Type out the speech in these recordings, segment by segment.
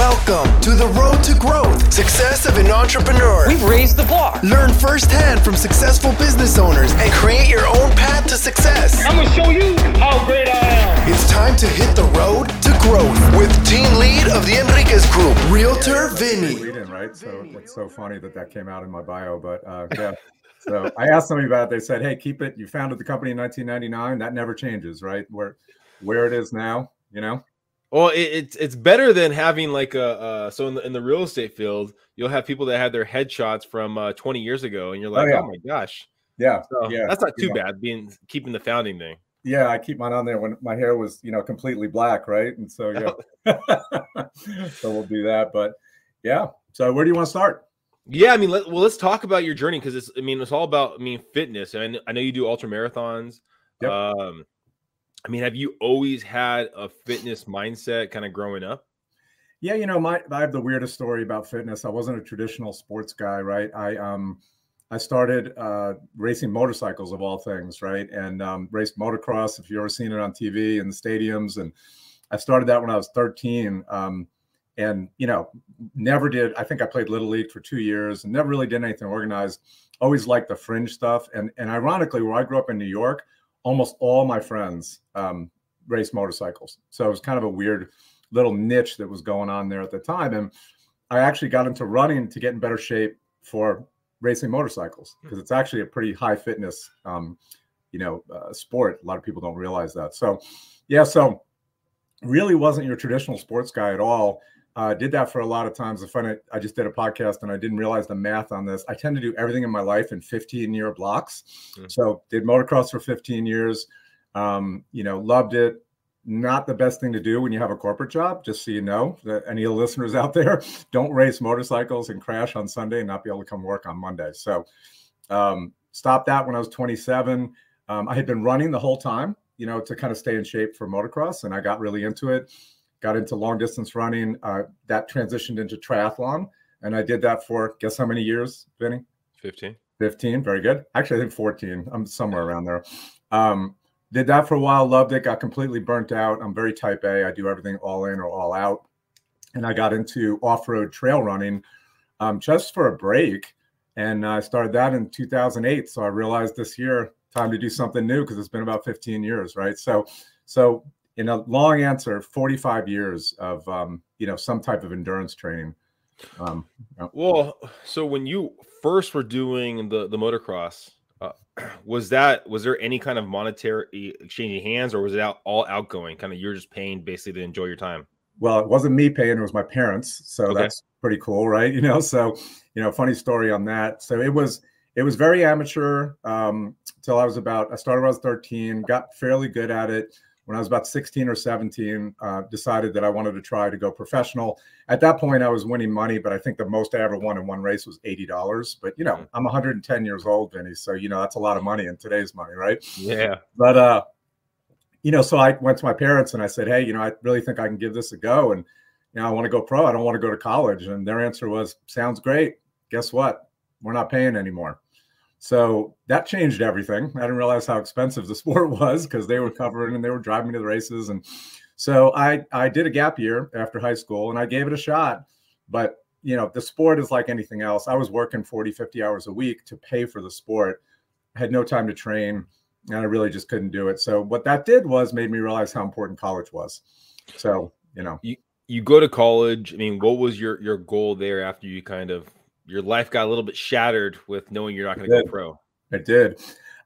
Welcome to the road to growth, success of an entrepreneur. We've raised the bar. Learn firsthand from successful business owners and create your own path to success. I'm gonna show you how great I am. It's time to hit the road to growth with team lead of the Enriquez Group, Realtor Vinny. Lead in, right? So it's so funny that that came out in my bio, but uh, yeah. So I asked somebody about it. They said, "Hey, keep it. You founded the company in 1999. That never changes, right? Where where it is now, you know." Well, it, it's it's better than having like a uh, so in the in the real estate field, you'll have people that have their headshots from uh, 20 years ago, and you're like, oh, yeah. my gosh, Yeah, so yeah. that's not too know. bad. Being keeping the founding thing. Yeah, I keep mine on there when my hair was, you know, completely black, right? And so yeah, so we'll do that. But yeah, so where do you want to start? Yeah, I mean, let, well, let's talk about your journey because it's. I mean, it's all about. I mean, fitness, and I know you do ultra marathons. Yep. Um, I mean, have you always had a fitness mindset, kind of growing up? Yeah, you know, my I have the weirdest story about fitness. I wasn't a traditional sports guy, right? I um I started uh, racing motorcycles of all things, right? And um, raced motocross. If you've ever seen it on TV in the stadiums, and I started that when I was 13. Um, and you know, never did. I think I played little league for two years, and never really did anything organized. Always liked the fringe stuff. And and ironically, where I grew up in New York, almost all my friends um, raced motorcycles. So it was kind of a weird little niche that was going on there at the time. And I actually got into running to get in better shape for racing motorcycles because it's actually a pretty high fitness, um, you know, uh, sport. A lot of people don't realize that. So, yeah, so really wasn't your traditional sports guy at all. Uh, did that for a lot of times. I just did a podcast and I didn't realize the math on this. I tend to do everything in my life in 15 year blocks. Mhm. So did motocross for 15 years. Um, you know, loved it. Not the best thing to do when you have a corporate job, just so you know. That any of the listeners out there, don't race motorcycles and crash on Sunday and not be able to come work on Monday. So um, stopped that when I was 27. Um, I had been running the whole time, you know, to kind of stay in shape for motocross, and I got really into it. Got into long distance running. Uh, that transitioned into triathlon, and I did that for guess how many years, Vinny? 15. 15 very good actually i think 14 i'm somewhere around there um did that for a while loved it got completely burnt out i'm very type a i do everything all in or all out and i got into off-road trail running um, just for a break and i started that in 2008 so i realized this year time to do something new because it's been about 15 years right so so in a long answer 45 years of um, you know some type of endurance training um, you know. Well, so when you first were doing the the motocross, uh, was that was there any kind of monetary exchanging hands, or was it out all outgoing? Kind of you're just paying basically to enjoy your time. well it wasn't me paying it was my parents so Okay. that's pretty cool right you know so you know funny story on that so it was it was very amateur um till i was about i started when i was 13 got fairly good at it when i was about 16 or 17 uh, decided that i wanted to try to go professional. At that point i was winning money but i think the most i ever won in one race was $80 but you know Mhm. i'm 110 years old vinny so you know that's a lot of money in today's money right? Yeah. but uh you know so i went to my parents and i said hey you know i really think i can give this a go and you know i want to go pro. I don't want to go to college. And their answer was sounds great. Guess what? We're not paying anymore so that changed everything i didn't realize how expensive the sport was because they were covering and they were driving me to the races and so i i did a gap year after high school and i gave it a shot but you know the sport is like anything else i was working 40 50 hours a week to pay for the sport I had no time to train and I really just couldn't do it. So what that did was made me realize how important college was. So, you know, You go to college. I mean, what was your your goal there after you kind of your life got a little bit shattered with knowing you're not going to go pro? I did.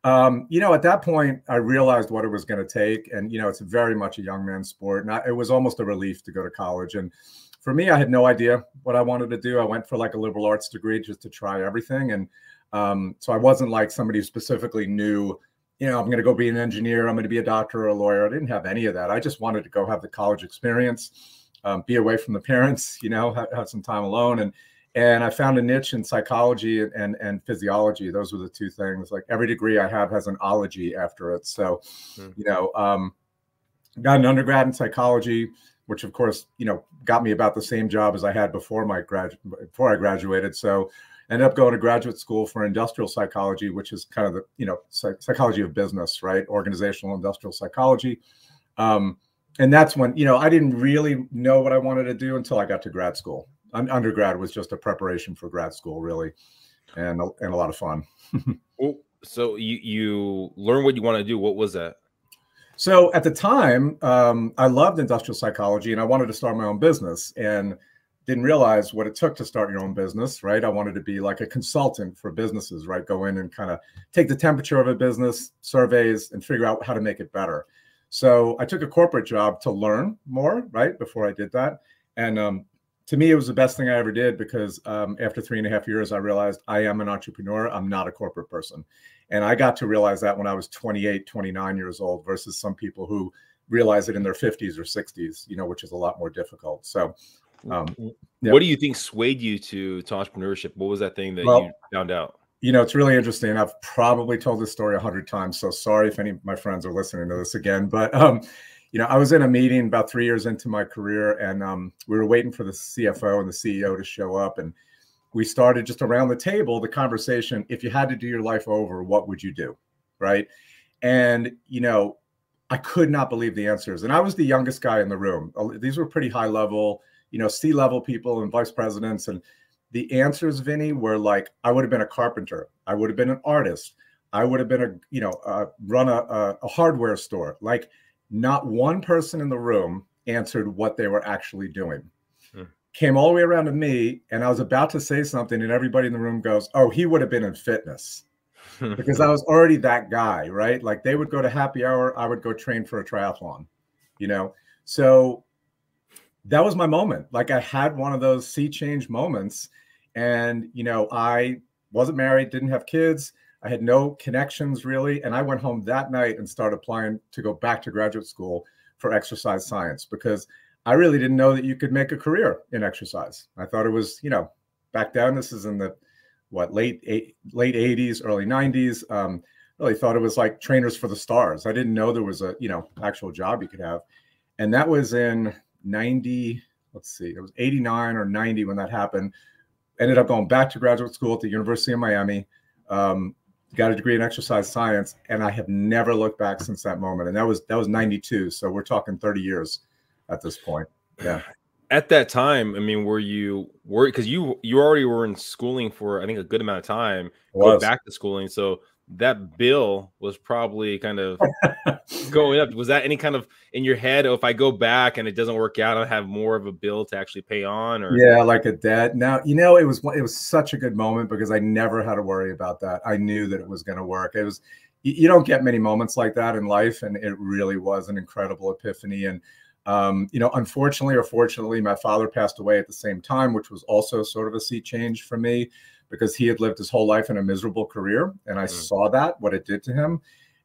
Um, you know, at that point, I realized what it was going to take. And, you know, it's very much a young man's sport. And I, it was almost a relief to go to college. And for me, I had no idea what I wanted to do. I went for like a liberal arts degree just to try everything. And um, so I wasn't like somebody who specifically knew, you know, I'm going to go be an engineer, I'm going to be a doctor or a lawyer. I didn't have any of that. I just wanted to go have the college experience, um, be away from the parents, you know, have, have some time alone. And and I found a niche in psychology and, and and physiology. Those were the two things. Like every degree I have has an ology after it. So, Hmm. you know, um, got an undergrad in psychology, which of course, you know, got me about the same job as I had before my grad before I graduated. So, ended up going to graduate school for industrial psychology, which is kind of the you know psych- psychology of business, right? Organizational industrial psychology. Um, and that's when you know I didn't really know what I wanted to do until I got to grad school. Undergrad was just a preparation for grad school, really, and and a lot of fun. well, so you you learn what you want to do. What was that? So at the time, um, I loved industrial psychology, and I wanted to start my own business, and didn't realize what it took to start your own business. Right, I wanted to be like a consultant for businesses. Right, go in and kind of take the temperature of a business, surveys, and figure out how to make it better. So I took a corporate job to learn more, right, before I did that. And um, to me, it was the best thing I ever did because um, after three and a half years, I realized I am an entrepreneur. I'm not a corporate person. And I got to realize that when I was 28, 29 years old versus some people who realize it in their 50s or 60s, you know, which is a lot more difficult. So, um, yeah. what do you think swayed you to, to entrepreneurship? What was that thing that well, you found out? you know, it's really interesting. I've probably told this story a hundred times, so sorry if any of my friends are listening to this again. But um, you know, I was in a meeting about three years into my career, and um, we were waiting for the CFO and the CEO to show up, and we started just around the table the conversation. If you had to do your life over, what would you do, right? And you know, I could not believe the answers, and I was the youngest guy in the room. These were pretty high level, you know, C level people and vice presidents, and the answers, Vinny, were like, I would have been a carpenter. I would have been an artist. I would have been a, you know, uh, run a, a hardware store. Like, not one person in the room answered what they were actually doing. Hmm. Came all the way around to me, and I was about to say something, and everybody in the room goes, Oh, he would have been in fitness. because I was already that guy, right? Like they would go to happy hour, I would go train for a triathlon, you know? So that was my moment. Like I had one of those sea change moments and, you know, I wasn't married, didn't have kids. I had no connections really. And I went home that night and started applying to go back to graduate school for exercise science because I really didn't know that you could make a career in exercise. I thought it was, you know, back then, this is in the what late eight, late 80s, early 90s. Um, really thought it was like trainers for the stars. I didn't know there was a, you know, actual job you could have. And that was in 90, let's see, it was 89 or 90 when that happened ended up going back to graduate school at the University of Miami. Um, got a degree in exercise science, and I have never looked back since that moment. And that was that was '92, so we're talking 30 years at this point. Yeah. At that time, I mean, were you worried because you you already were in schooling for I think a good amount of time, going back to schooling. So that bill was probably kind of going up. Was that any kind of in your head? Oh, if I go back and it doesn't work out, I'll have more of a bill to actually pay on. Or yeah, like a debt. Now you know it was it was such a good moment because I never had to worry about that. I knew that it was going to work. It was you don't get many moments like that in life, and it really was an incredible epiphany. And um, you know, unfortunately or fortunately, my father passed away at the same time, which was also sort of a sea change for me because he had lived his whole life in a miserable career. And I mm. saw that, what it did to him.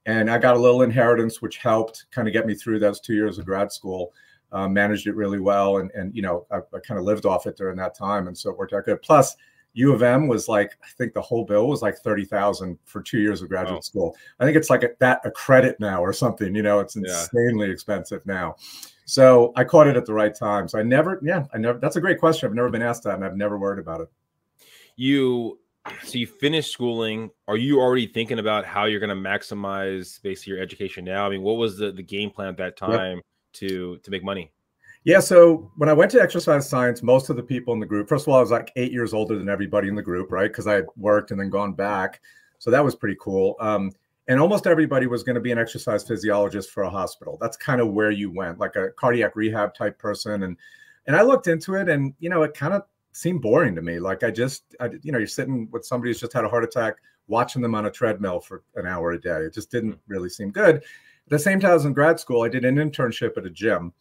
And I got a little inheritance, which helped kind of get me through those two years of grad school. Uh, managed it really well. And, and you know, I, I kind of lived off it during that time. And so it worked out good. Plus, U of M was like, I think the whole bill was like 30,000 for two years of graduate school. I think it's like a, that a credit now or something, you know, it's insanely yeah. expensive now. So I caught it at the right time. So I never, yeah, I never, that's a great question. I've never been asked that and I've never worried about it you so you finish schooling. Are you already thinking about how you're going to maximize basically your education now? I mean what was the, the game plan at that time yep. to to make money? Yeah so when i went to exercise science most of the people in the group first of all i was like eight years older than everybody in the group right? Because i had worked and then gone back. So that was pretty cool. Um, and almost everybody was going to be an exercise physiologist for a hospital. That's kind of where you went like a cardiac rehab type person. And and i looked into it and you know it kind of seemed boring to me. Like I just, I, you know, you're sitting with somebody who's just had a heart attack, watching them on a treadmill for an hour a day. It just didn't mm. really seem good. At the same time, I was in grad school, I did an internship at a gym.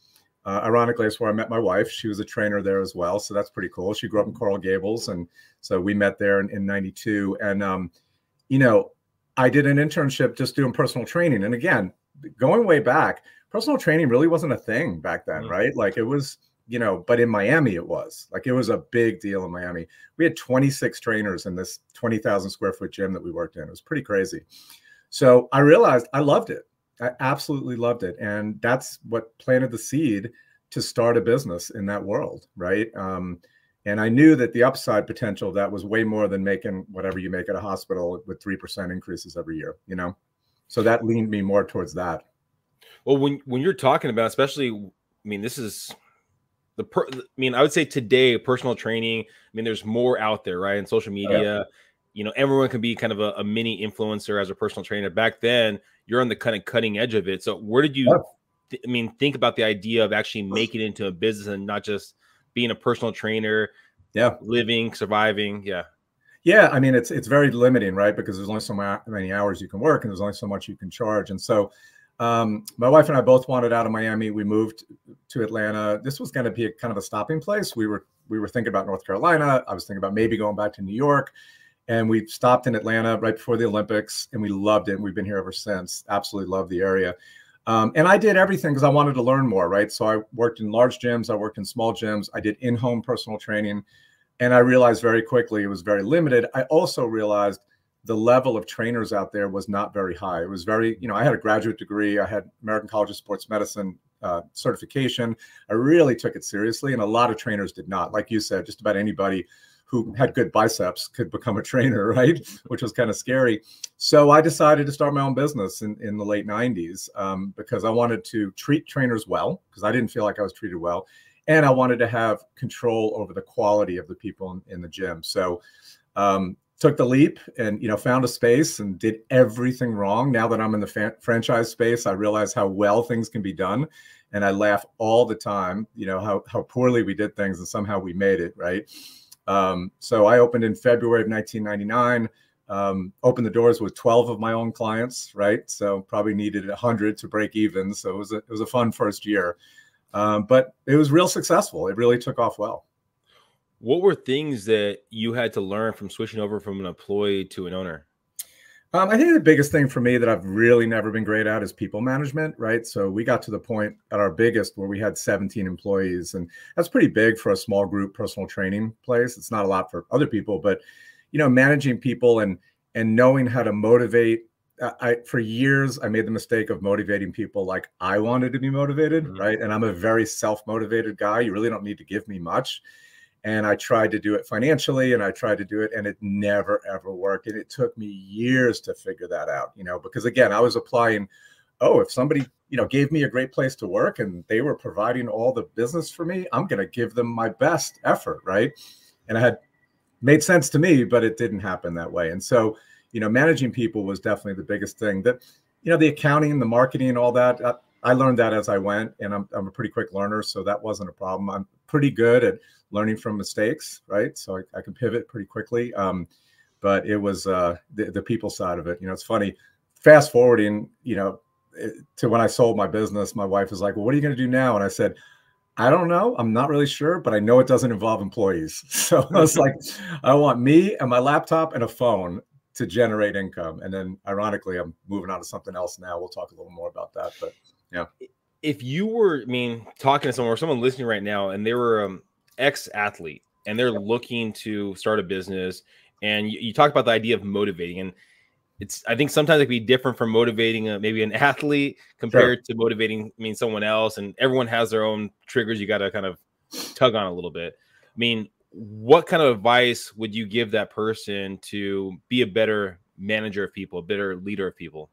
Uh, ironically, it's where I met my wife. She was a trainer there as well, so that's pretty cool. She grew up in Coral Gables, and so we met there in, in '92. And um, you know, I did an internship just doing personal training. And again, going way back, personal training really wasn't a thing back then, mm-hmm. right? Like it was you know, but in Miami it was like it was a big deal in Miami. We had 26 trainers in this 20,000 square foot gym that we worked in. It was pretty crazy. So I realized I loved it. I absolutely loved it, and that's what planted the seed to start a business in that world, right? Um, and I knew that the upside potential that was way more than making whatever you make at a hospital with three percent increases every year. You know, so that leaned me more towards that. Well, when when you're talking about, especially, I mean, this is the per, I mean, I would say today, personal training. I mean, there's more out there, right? In social media, yeah. you know, everyone can be kind of a, a, mini influencer as a personal trainer. Back then, you're on the kind of cutting edge of it. So, where did you? Yeah. Th- I mean, think about the idea of actually making it into a business and not just being a personal trainer. Yeah, living, surviving. Yeah. Yeah, I mean it's it's very limiting, right? Because there's only so many hours you can work, and there's only so much you can charge. And so, um, my wife and I both wanted out of Miami. We moved to Atlanta. This was going to be a kind of a stopping place. We were we were thinking about North Carolina. I was thinking about maybe going back to New York. And we stopped in Atlanta right before the Olympics, and we loved it. We've been here ever since. Absolutely love the area. Um, and I did everything because I wanted to learn more, right? So I worked in large gyms, I worked in small gyms, I did in-home personal training, and I realized very quickly it was very limited. I also realized the level of trainers out there was not very high. It was very, you know, I had a graduate degree, I had American College of Sports Medicine uh, certification. I really took it seriously, and a lot of trainers did not. Like you said, just about anybody who had good biceps could become a trainer, right? Which was kind of scary. So I decided to start my own business in, in the late 90s um, because I wanted to treat trainers well because I didn't feel like I was treated well. And I wanted to have control over the quality of the people in, in the gym. So um, took the leap and you know found a space and did everything wrong. Now that i'm in the fa- franchise space i realize how well things can be done. And i laugh all the time you know how, how poorly we did things and somehow we made it right? Um, so i opened in february of 1999 um, opened the doors with 12 of my own clients right? So probably needed 100 to break even. So it was a, it was a fun first year. Um, but it was real successful. It really took off well what were things that you had to learn from switching over from an employee to an owner? Um, I think the biggest thing for me that I've really never been great at is people management, right? So we got to the point at our biggest where we had 17 employees, and that's pretty big for a small group personal training place. It's not a lot for other people, but you know, managing people and and knowing how to motivate. I for years I made the mistake of motivating people like I wanted to be motivated, mm-hmm. right? And I'm a very self motivated guy. You really don't need to give me much and I tried to do it financially and I tried to do it and it never ever worked and it took me years to figure that out you know because again I was applying oh if somebody you know gave me a great place to work and they were providing all the business for me I'm going to give them my best effort right? And I had made sense to me but it didn't happen that way and so you know managing people was definitely the biggest thing that you know the accounting the marketing all that uh, I learned that as I went and I'm, I'm a pretty quick learner so that wasn't a problem I'm pretty good at learning from mistakes, right? So I, I can pivot pretty quickly. Um, but it was uh, the, the people side of it. You know, it's funny. Fast forwarding, you know, to when I sold my business, my wife was like, "Well, what are you going to do now?" And I said, "I don't know. I'm not really sure, but I know it doesn't involve employees." So I was like, "I want me and my laptop and a phone to generate income." And then, ironically, I'm moving on to something else now. We'll talk a little more about that, but yeah. If you were, I mean, talking to someone or someone listening right now, and they were um, ex athlete and they're looking to start a business, and you, you, talk about the idea of motivating, and it's I think sometimes it can be different from motivating a, maybe an athlete compared sure. to motivating I mean someone else, and everyone has their own triggers. You got to kind of tug on a little bit. I mean, what kind of advice would you give that person to be a better manager of people, a better leader of people?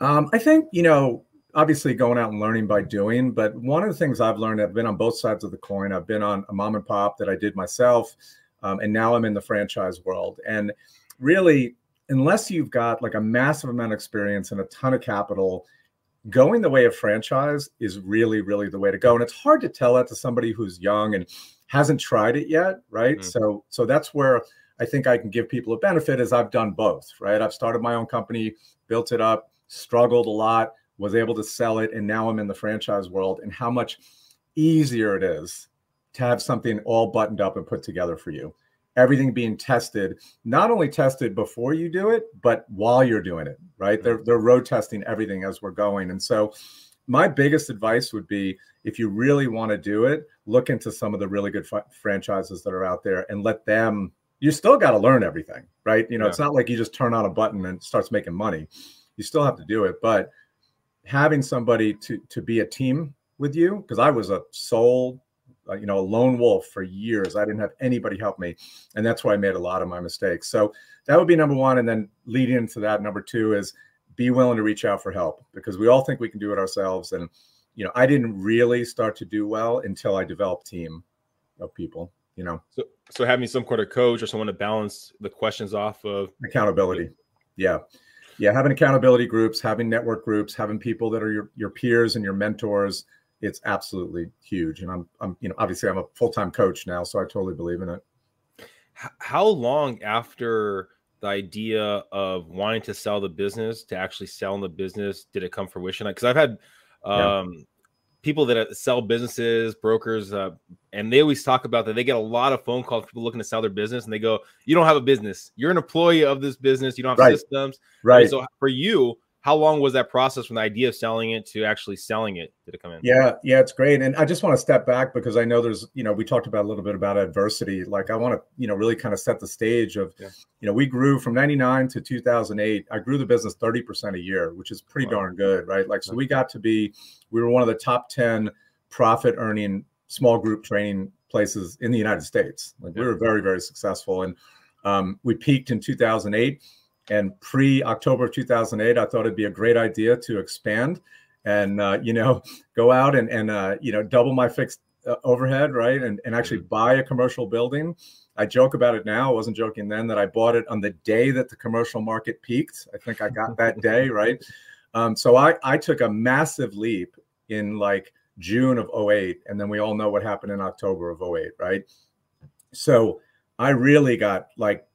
Um, I think you know obviously going out and learning by doing. But one of the things I've learned, I've been on both sides of the coin. I've been on a mom and pop that I did myself, um, and now I'm in the franchise world. And really, unless you've got like a massive amount of experience and a ton of capital, going the way of franchise is really, really the way to go. And it's hard to tell that to somebody who's young and hasn't tried it yet, right? Mm-hmm. So, so that's where I think I can give people a benefit. Is I've done both, right? I've started my own company, built it up, struggled a lot was able to sell it, and now I'm in the franchise world, and how much easier it is to have something all buttoned up and put together for you. Everything being tested, not only tested before you do it, but while you're doing it, right? Mm-hmm. They're, they're road testing everything as we're going. And so, my biggest advice would be if you really want to do it, look into some of the really good f- franchises that are out there and let them. You still got to learn everything, right? You know, yeah. it's not like you just turn on a button and starts making money. You still have to do it, but having somebody to to be a team with you because I was a sole, uh, you know, a lone wolf for years. I didn't have anybody help me, and that's why I made a lot of my mistakes. So that would be number one, and then leading into that, number two is be willing to reach out for help because we all think we can do it ourselves. And, you know, I didn't really start to do well until I developed team of people, you know. So, so having some kind of coach or someone to balance the questions off of accountability. Yeah. Yeah. Having accountability groups, having network groups, having people that are your, your peers and your mentors. It's absolutely huge. And I'm, I'm, you know, obviously I'm a full-time coach now, so I totally believe in it. How long after the idea of wanting to sell the business to actually selling the business did it come fruition because i've had um. People that sell businesses brokers uh, and they always talk about that they get a lot of phone calls people looking to sell their business and they go you don't have a business. You're an employee of this business. You don't have right. systems. Right. and so for you how long was that process from the idea of selling it to actually selling it? Did it come in? Yeah yeah it's great. And i just want to step back because i know there's you know we talked about a little bit about adversity. Like i want to you know really kind of set the stage of yeah. you know we grew from 99 to 2008 i grew the business 30% a year which is pretty wow. darn good right? Like so we got to be we were one of the top 10 profit earning small group training places in the united states. Like yeah. we were very very successful. And um, we peaked in 2008 and pre October of 2008, I thought it'd be a great idea to expand and, uh, you know, go out and, and uh, you know, double my fixed uh, overhead, right? And, and actually mm-hmm. buy a commercial building. I joke about it now. I wasn't joking then that I bought it on the day that the commercial market peaked. I think I got that day, right? Um, so I, I took a massive leap in like June of 08. And then we all know what happened in October of 08, right? So I really got like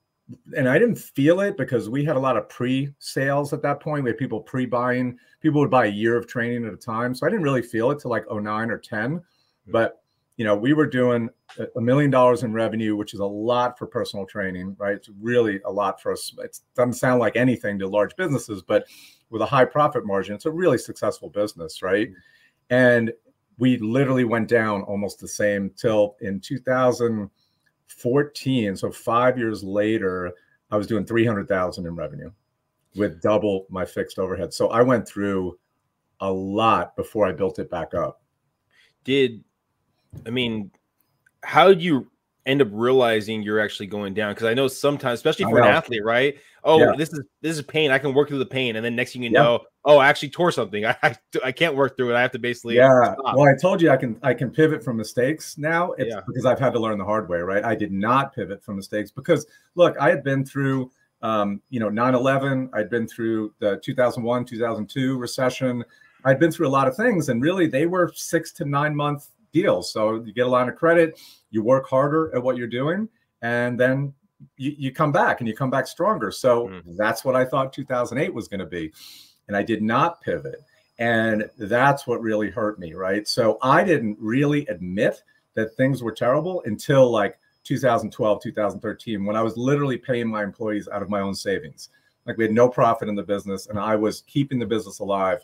and I didn't feel it because we had a lot of pre-sales at that point. We had people pre-buying. People would buy a year of training at a time. So I didn't really feel it till like 09 or 10. Mm-hmm. But you know, we were doing a million dollars in revenue, which is a lot for personal training, right? It's really a lot for us. It doesn't sound like anything to large businesses, but with a high profit margin, it's a really successful business, right? Mm-hmm. And we literally went down almost the same till in 2000- 14, so five years later, I was doing 300,000 in revenue with double my fixed overhead. So I went through a lot before I built it back up. Did I mean, how did you end up realizing you're actually going down? Because I know sometimes, especially for an athlete, right? Oh, yeah. this is this is pain. I can work through the pain, and then next thing you yeah. know, oh, I actually tore something. I, I, I can't work through it. I have to basically yeah. Stop. Well, I told you I can I can pivot from mistakes now. It's yeah. because I've had to learn the hard way, right? I did not pivot from mistakes because look, I had been through um, you know 9/11. I'd been through the 2001 2002 recession. I'd been through a lot of things, and really they were six to nine month deals. So you get a line of credit, you work harder at what you're doing, and then you, you come back and you come back stronger. So mm-hmm. that's what I thought 2008 was going to be. And I did not pivot. And that's what really hurt me, right? So I didn't really admit that things were terrible until like 2012, 2013, when I was literally paying my employees out of my own savings. Like we had no profit in the business, and I was keeping the business alive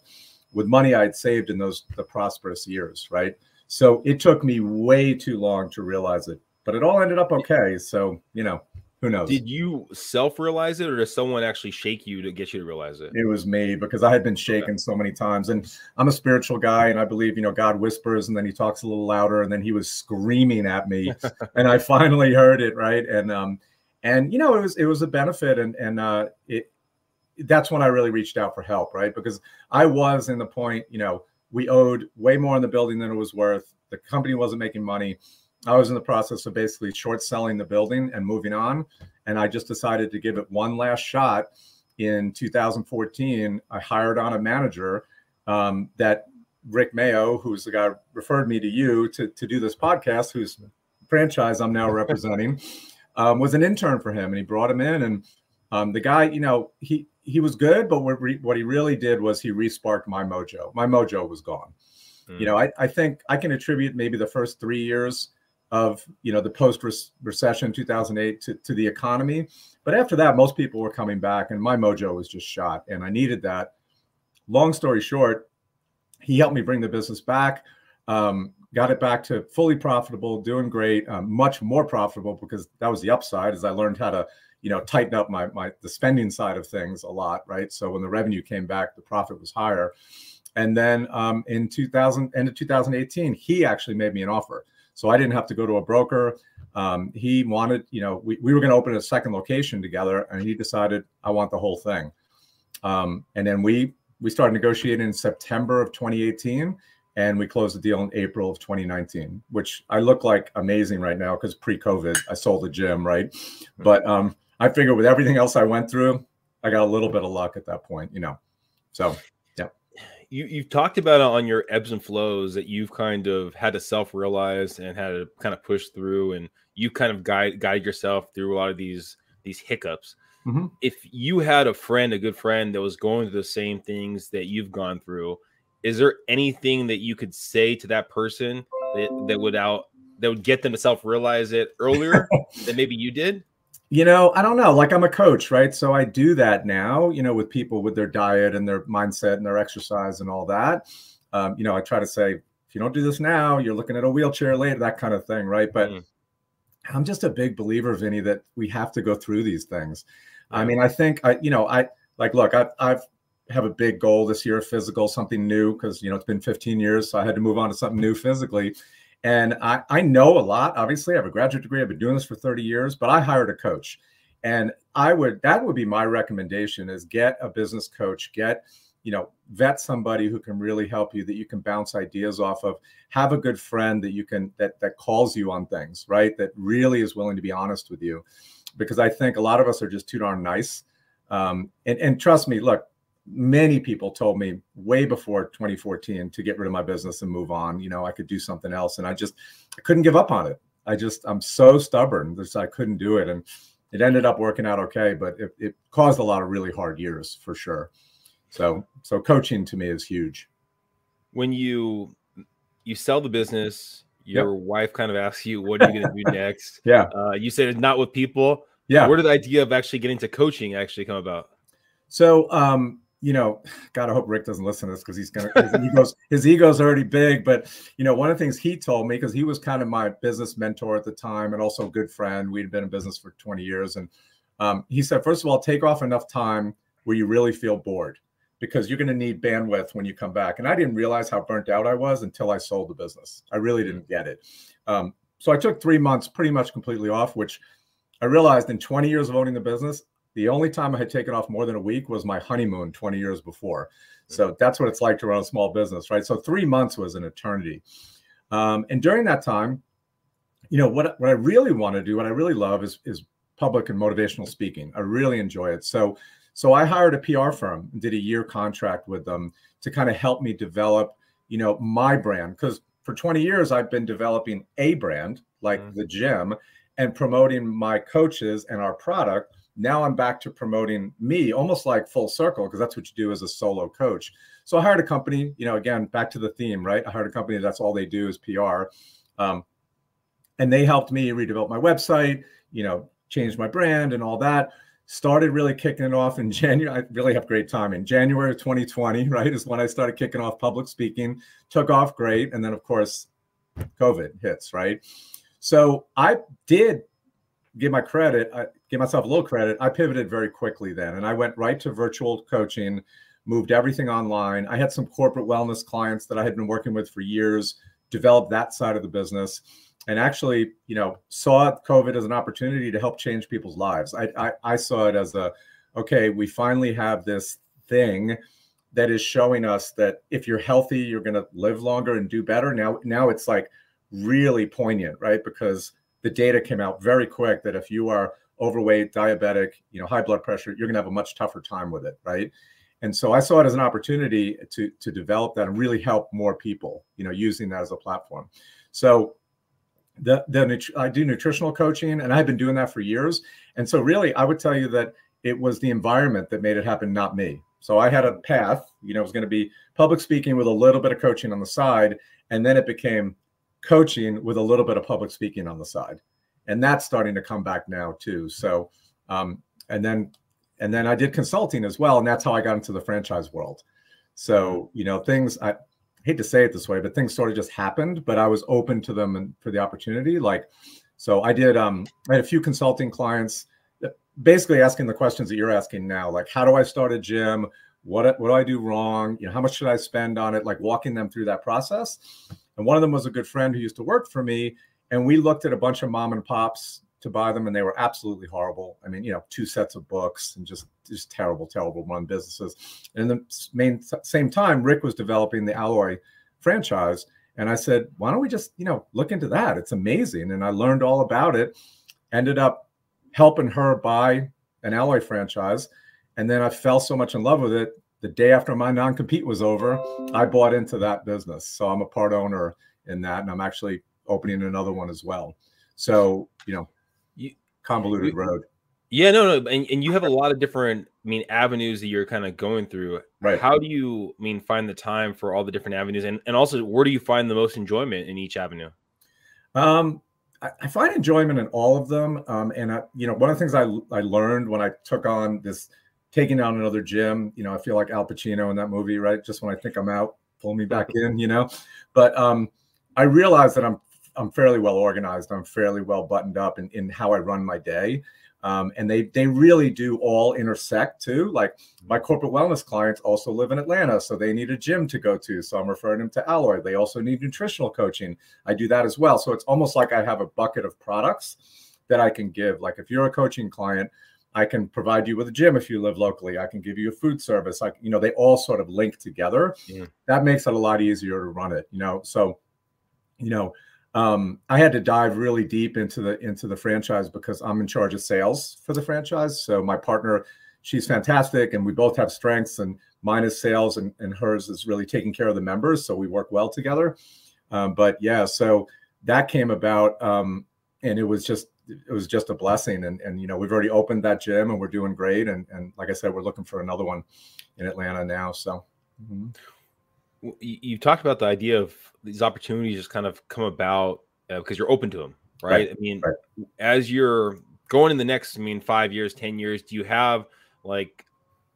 with money I had saved in those the prosperous years, right? So it took me way too long to realize it, but it all ended up okay. So, you know, who knows? Did you self realize it or does someone actually shake you to get you to realize it? It was me because I had been shaken okay. so many times. And I'm a spiritual guy and I believe, you know, God whispers and then he talks a little louder and then he was screaming at me and I finally heard it. Right. And, um, and you know, it was, it was a benefit and, and, uh, it, that's when I really reached out for help. Right. Because I was in the point, you know, we owed way more in the building than it was worth. The company wasn't making money. I was in the process of basically short selling the building and moving on. And I just decided to give it one last shot in 2014. I hired on a manager um, that Rick Mayo, who's the guy referred me to you to, to do this podcast, whose franchise I'm now representing, um, was an intern for him. And he brought him in. And um, the guy, you know, he, he was good, but what, re- what he really did was he resparked my mojo. My mojo was gone. Mm. You know, I, I think I can attribute maybe the first three years of you know the post recession 2008 to, to the economy but after that most people were coming back and my mojo was just shot and i needed that long story short he helped me bring the business back um, got it back to fully profitable doing great um, much more profitable because that was the upside as i learned how to you know tighten up my my the spending side of things a lot right? So when the revenue came back the profit was higher. And then um, in 2000 end of 2018 he actually made me an offer. So i didn't have to go to a broker. Um, he wanted you know we, we were going to open a second location together and he decided i want the whole thing. Um, and then we we started negotiating in September of 2018 and we closed the deal in April of 2019, which I look like amazing right now because pre-COVID I sold a gym, right? But um, I figure with everything else I went through, I got a little bit of luck at that point, you know. So yeah. You you've talked about on your ebbs and flows that you've kind of had to self-realize and had to kind of push through and you kind of guide guide yourself through a lot of these these hiccups. Mm-hmm. If you had a friend, a good friend that was going through the same things that you've gone through, is there anything that you could say to that person that, that would out that would get them to self-realize it earlier than maybe you did? You know, I don't know. Like I'm a coach, right? So I do that now, you know, with people with their diet and their mindset and their exercise and all that. Um, you know, I try to say, if you don't do this now, you're looking at a wheelchair later, that kind of thing, right? But mm. I'm just a big believer, Vinny, that we have to go through these things. Yeah. I mean, I think I, you know, I like look, I, I've have a big goal this year, physical, something new, because you know it's been 15 years, so I had to move on to something new physically. And I, I know a lot. Obviously, I have a graduate degree. I've been doing this for 30 years, but I hired a coach, and I would that would be my recommendation: is get a business coach, get you know vet somebody who can really help you that you can bounce ideas off of have a good friend that you can that that calls you on things right that really is willing to be honest with you because i think a lot of us are just too darn nice um, and, and trust me look many people told me way before 2014 to get rid of my business and move on. You know, I could do something else, and I just I couldn't give up on it. I just I'm so stubborn that I couldn't do it, and it ended up working out okay, but it, it caused a lot of really hard years for sure. So so coaching to me is huge. When you you sell the business, your yep. wife kind of asks you, "What are you going to do next?" yeah, uh, you said it's not with people. Yeah, where did the idea of actually getting to coaching actually come about? So um, you know, God, I hope Rick doesn't listen to this because he's gonna his ego's his ego's already big. But you know, one of the things he told me because he was kind of my business mentor at the time and also a good friend. We'd been in business for 20 years, and um, he said, first of all, take off enough time where you really feel bored because you're going to need bandwidth when you come back. And I didn't realize how burnt out I was until I sold the business. I really didn't get it. Um, so I took three months pretty much completely off, which I realized in 20 years of owning the business, the only time I had taken off more than a week was my honeymoon 20 years before. So that's what it's like to run a small business, right? So three months was an eternity. Um, and during that time, you know, what, what I really want to do, what I really love is, is public and motivational speaking. I really enjoy it. So, so I hired a PR firm and did a year contract with them to kind of help me develop, you know, my brand. Because for 20 years, I've been developing a brand like mm-hmm. the gym and promoting my coaches and our product now I'm back to promoting me almost like full circle because that's what you do as a solo coach. So I hired a company, you know, again, back to the theme, right? I hired a company that's all they do is PR. Um, and they helped me redevelop my website, you know, change my brand and all that. Started really kicking it off in January. I really have great time. In January of 2020, right, is when I started kicking off public speaking. Took off great. And then, of course, COVID hits, right? So I did give my credit, I give myself a little credit. I pivoted very quickly then, and I went right to virtual coaching, moved everything online. I had some corporate wellness clients that I had been working with for years, developed that side of the business, and actually, you know, saw COVID as an opportunity to help change people's lives. I, I, I saw it as a, okay, we finally have this thing that is showing us that if you're healthy, you're going to live longer and do better. Now, now it's like really poignant, right? Because the data came out very quick that if you are overweight, diabetic, you know, high blood pressure, you're going to have a much tougher time with it, right? And so I saw it as an opportunity to to develop that and really help more people, you know, using that as a platform. So the the I do nutritional coaching and I've been doing that for years. And so really I would tell you that it was the environment that made it happen, not me. So I had a path, you know, it was going to be public speaking with a little bit of coaching on the side. And then it became coaching with a little bit of public speaking on the side and that's starting to come back now too. So um, and then and then i did consulting as well and that's how i got into the franchise world. So you know things i hate to say it this way but things sort of just happened but i was open to them and for the opportunity. Like so i did um i had a few consulting clients basically asking the questions that you're asking now like how do i start a gym? What what do i do wrong? You know how much should i spend on it? Like walking them through that process. And one of them was a good friend who used to work for me. And we looked at a bunch of mom and pops to buy them, and they were absolutely horrible. I mean, you know, two sets of books and just just terrible, terrible run businesses. And in the main same time, Rick was developing the Alloy franchise, and I said, why don't we just you know look into that? It's amazing, and I learned all about it. Ended up helping her buy an Alloy franchise, and then I fell so much in love with it. The day after my non compete was over, I bought into that business, so I'm a part owner in that, and I'm actually opening another one as well. So you know, convoluted you, road. Yeah, no, no, and, and you have a lot of different, I mean, avenues that you're kind of going through. Right. How do you, I mean, find the time for all the different avenues, and and also where do you find the most enjoyment in each avenue? Um, I, I find enjoyment in all of them, um, and I, you know, one of the things I I learned when I took on this taking down another gym, you know, I feel like Al Pacino in that movie, right? Just when I think I'm out, pull me back in, you know. But um, I realized that I'm I'm fairly well organized. I'm fairly well buttoned up in, in how I run my day. Um, and they they really do all intersect too. Like my corporate wellness clients also live in Atlanta, so they need a gym to go to. So I'm referring them to Alloy. They also need nutritional coaching. I do that as well. So it's almost like I have a bucket of products that I can give. Like if you're a coaching client, I can provide you with a gym if you live locally. I can give you a food service. Like you know, they all sort of link together. Yeah. That makes it a lot easier to run it. You know, so you know um, I had to dive really deep into the into the franchise because I'm in charge of sales for the franchise. So my partner, she's fantastic, and we both have strengths. And mine is sales, and, and hers is really taking care of the members. So we work well together. Um, but yeah, so that came about, um, and it was just it was just a blessing. And and you know we've already opened that gym, and we're doing great. And and like I said, we're looking for another one in Atlanta now. So. Mm-hmm you talked about the idea of these opportunities just kind of come about uh, because you're open to them, right? right. I mean, right. as you're going in the next, I mean, five years, 10 years, do you have like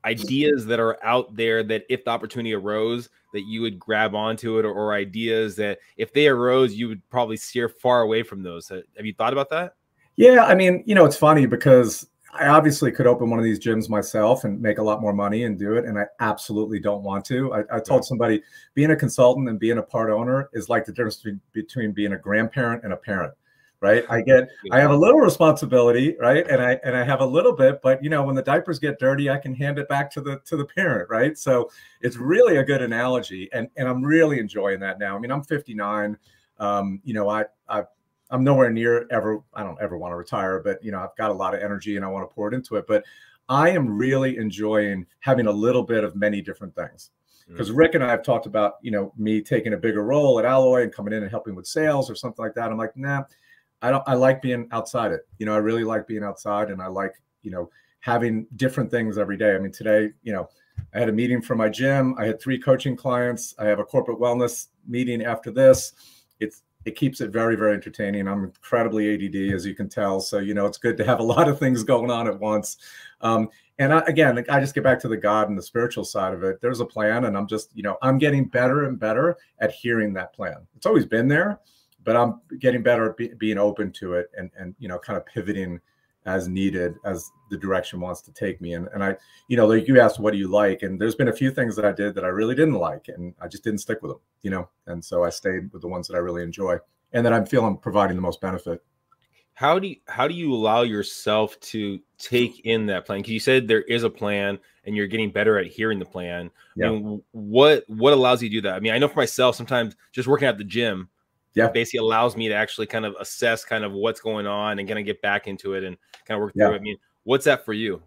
ideas that are out there that if the opportunity arose, that you would grab onto it, or, or ideas that if they arose, you would probably steer far away from those? Have you thought about that? Yeah, I mean, you know, it's funny because I obviously could open one of these gyms myself and make a lot more money and do it. And I absolutely don't want to. I, I told somebody being a consultant and being a part owner is like the difference between between being a grandparent and a parent right? I get i have a little responsibility right? And i and i have a little bit but you know when the diapers get dirty i can hand it back to the to the parent right? So it's really a good analogy and and i'm really enjoying that now. I mean i'm 59 um, you know i i've I'm nowhere near ever. I don't ever want to retire, but you know, I've got a lot of energy and I want to pour it into it. But I am really enjoying having a little bit of many different things. Because mm-hmm. Rick and I have talked about, you know, me taking a bigger role at Alloy and coming in and helping with sales or something like that. I'm like, nah, I don't. I like being outside it. You know, I really like being outside, and I like, you know, having different things every day. I mean, today, you know, I had a meeting for my gym. I had three coaching clients. I have a corporate wellness meeting after this. It's it keeps it very very entertaining. I'm incredibly add as you can tell so you know it's good to have a lot of things going on at once. Um, and I, again i just get back to the god and the spiritual side of it. There's a plan and i'm just you know i'm getting better and better at hearing that plan. It's always been there but i'm getting better at be, being open to it and and you know kind of pivoting as needed as the direction wants to take me. And and I, you know, like you asked, what do you like? And there's been a few things that I did that I really didn't like, and I just didn't stick with them, you know. And so I stayed with the ones that I really enjoy and that I'm feeling providing the most benefit. How do you, how do you allow yourself to take in that plan? Because you said there is a plan, and you're getting better at hearing the plan. Yeah. I mean, what what allows you to do that? I mean, I know for myself, sometimes just working at the gym, yeah basically allows me to actually kind of assess kind of what's going on and kind of get back into it and kind of work through yeah. it. I mean, what's that for you?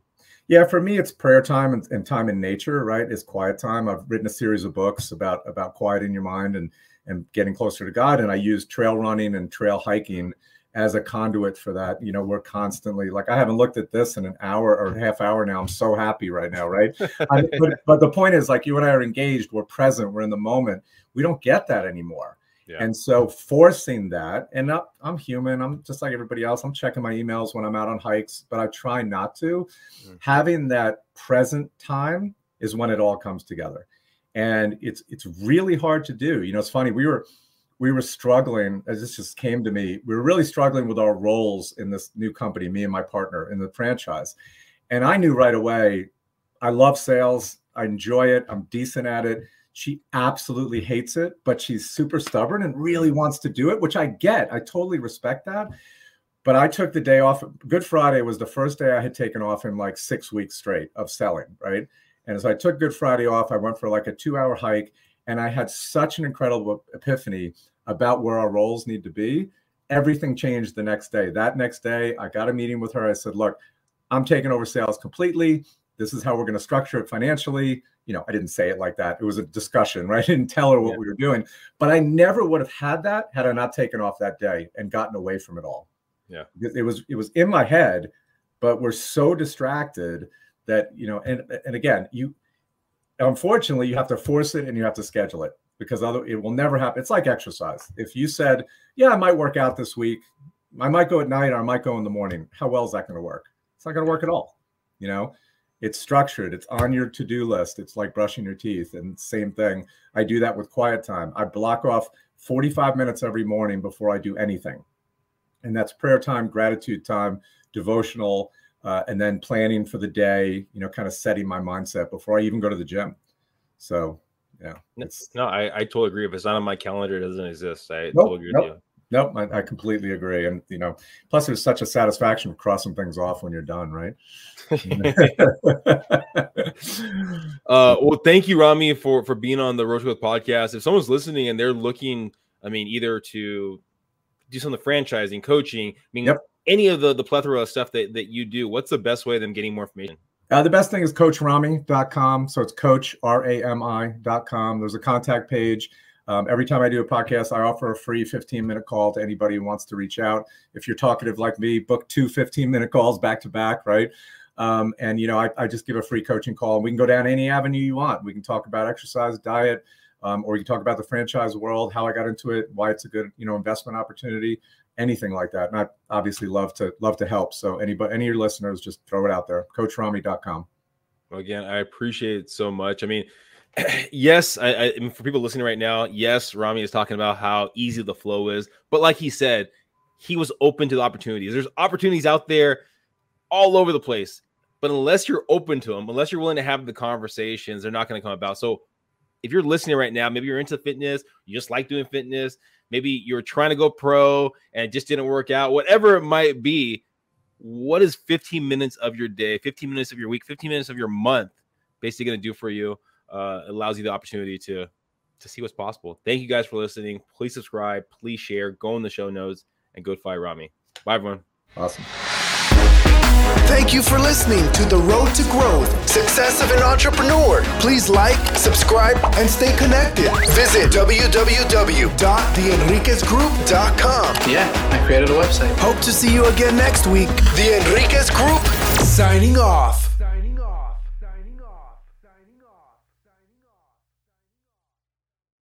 Yeah, for me, it's prayer time and, and, time in nature, right? It's quiet time. I've written a series of books about about quieting your mind and and getting closer to God. And I use trail running and trail hiking as a conduit for that. You know, we're constantly like I haven't looked at this in an hour or half hour now. I'm so happy right now, right? I, but, but the point is, like you and I are engaged, we're present, we're in the moment. We don't get that anymore. And so forcing that, and I'm human, I'm just like everybody else. I'm checking my emails when I'm out on hikes, but I try not to. Mm-hmm. Having that present time is when it all comes together. And it's it's really hard to do. You know, it's funny, we were we were struggling, as this just came to me, we were really struggling with our roles in this new company, me and my partner in the franchise. And I knew right away, I love sales, I enjoy it, I'm decent at it she absolutely hates it, but she's super stubborn and really wants to do it, which I get. I totally respect that. but I took the day off. Good Friday was the first day I had taken off in like six weeks straight of selling, right? And as I took Good Friday off, I went for like a two hour hike and I had such an incredible epiphany about where our roles need to be. Everything changed the next day. That next day, I got a meeting with her. I said, Look, I'm taking over sales completely. This is how we're going to structure it financially. You know, I didn't say it like that. It was a discussion, right? I didn't tell her what yeah. we were doing, but I never would have had that had I not taken off that day and gotten away from it all. Yeah. It was it was in my head, but we're so distracted that, you know, and and again, you unfortunately you have to force it and you have to schedule it because other it will never happen. It's like exercise. If you said, "Yeah, I might work out this week. I might go at night or I might go in the morning." How well is that going to work? It's not going to work at all. You know, it's structured. It's on your to-do list. It's like brushing your teeth and same thing. I do that with quiet time. I block off 45 minutes every morning before I do anything and that's prayer time, gratitude time, devotional, uh, and then planning for the day. You know, kind of setting my mindset before I even go to the gym. So, yeah, it's no, I, I totally agree. If it's not on my calendar, it doesn't exist. I nope, totally agree nope. Nope, I, I, completely agree. And you know, plus there's such a satisfaction of crossing things off when you're done, right? uh, well, thank you, Rami, for for being on the Road Growth podcast. If someone's listening and they're looking, I mean, either to do some of the franchising, coaching. I mean, yep. any of the the plethora of stuff that that you do. What's the best way of them getting more information? Uh, the best thing is coachrami.com. So it's coach, R A M I.com. There's a contact page. Um, every time I do a podcast, I offer a free 15 minute call to anybody who wants to reach out. If you're talkative like me, book two 15 minute calls back to back, right? Um, and, you know, I, I, just give a free coaching call we can go down any avenue you want. We can talk about exercise, diet, um, or you can talk about the franchise world, how I got into it, why it's a good you know investment opportunity, anything like that. And I obviously love to love to help. So anybody, any of your listeners, just throw it out there. CoachRami.com. Well, again, I appreciate it so much. I mean, yes, I, I, for people listening right now, yes, Rami is talking about how easy the flow is, but like he said, he was open to the opportunities. There's opportunities out there all over the place, but unless you're open to them, unless you're willing to have the conversations, they're not going to come about. So if you're listening right now, maybe you're into fitness, you just like doing fitness, maybe you're trying to go pro and it just didn't work out, whatever it might be, what is 15 minutes of your day, 15 minutes of your week, 15 minutes of your month basically going to do for you? Uh, allows you the opportunity to to see what's possible. Thank you guys for listening. Please subscribe, please share, go in the show notes, and go fight Rami. Bye, everyone. Awesome. Thank you for listening to The Road to Growth Success of an Entrepreneur. Please like, subscribe, and stay connected. Visit www.theenriquezgroup.com. Yeah, I created a website. Hope to see you again next week. The Enriquez Group, signing off.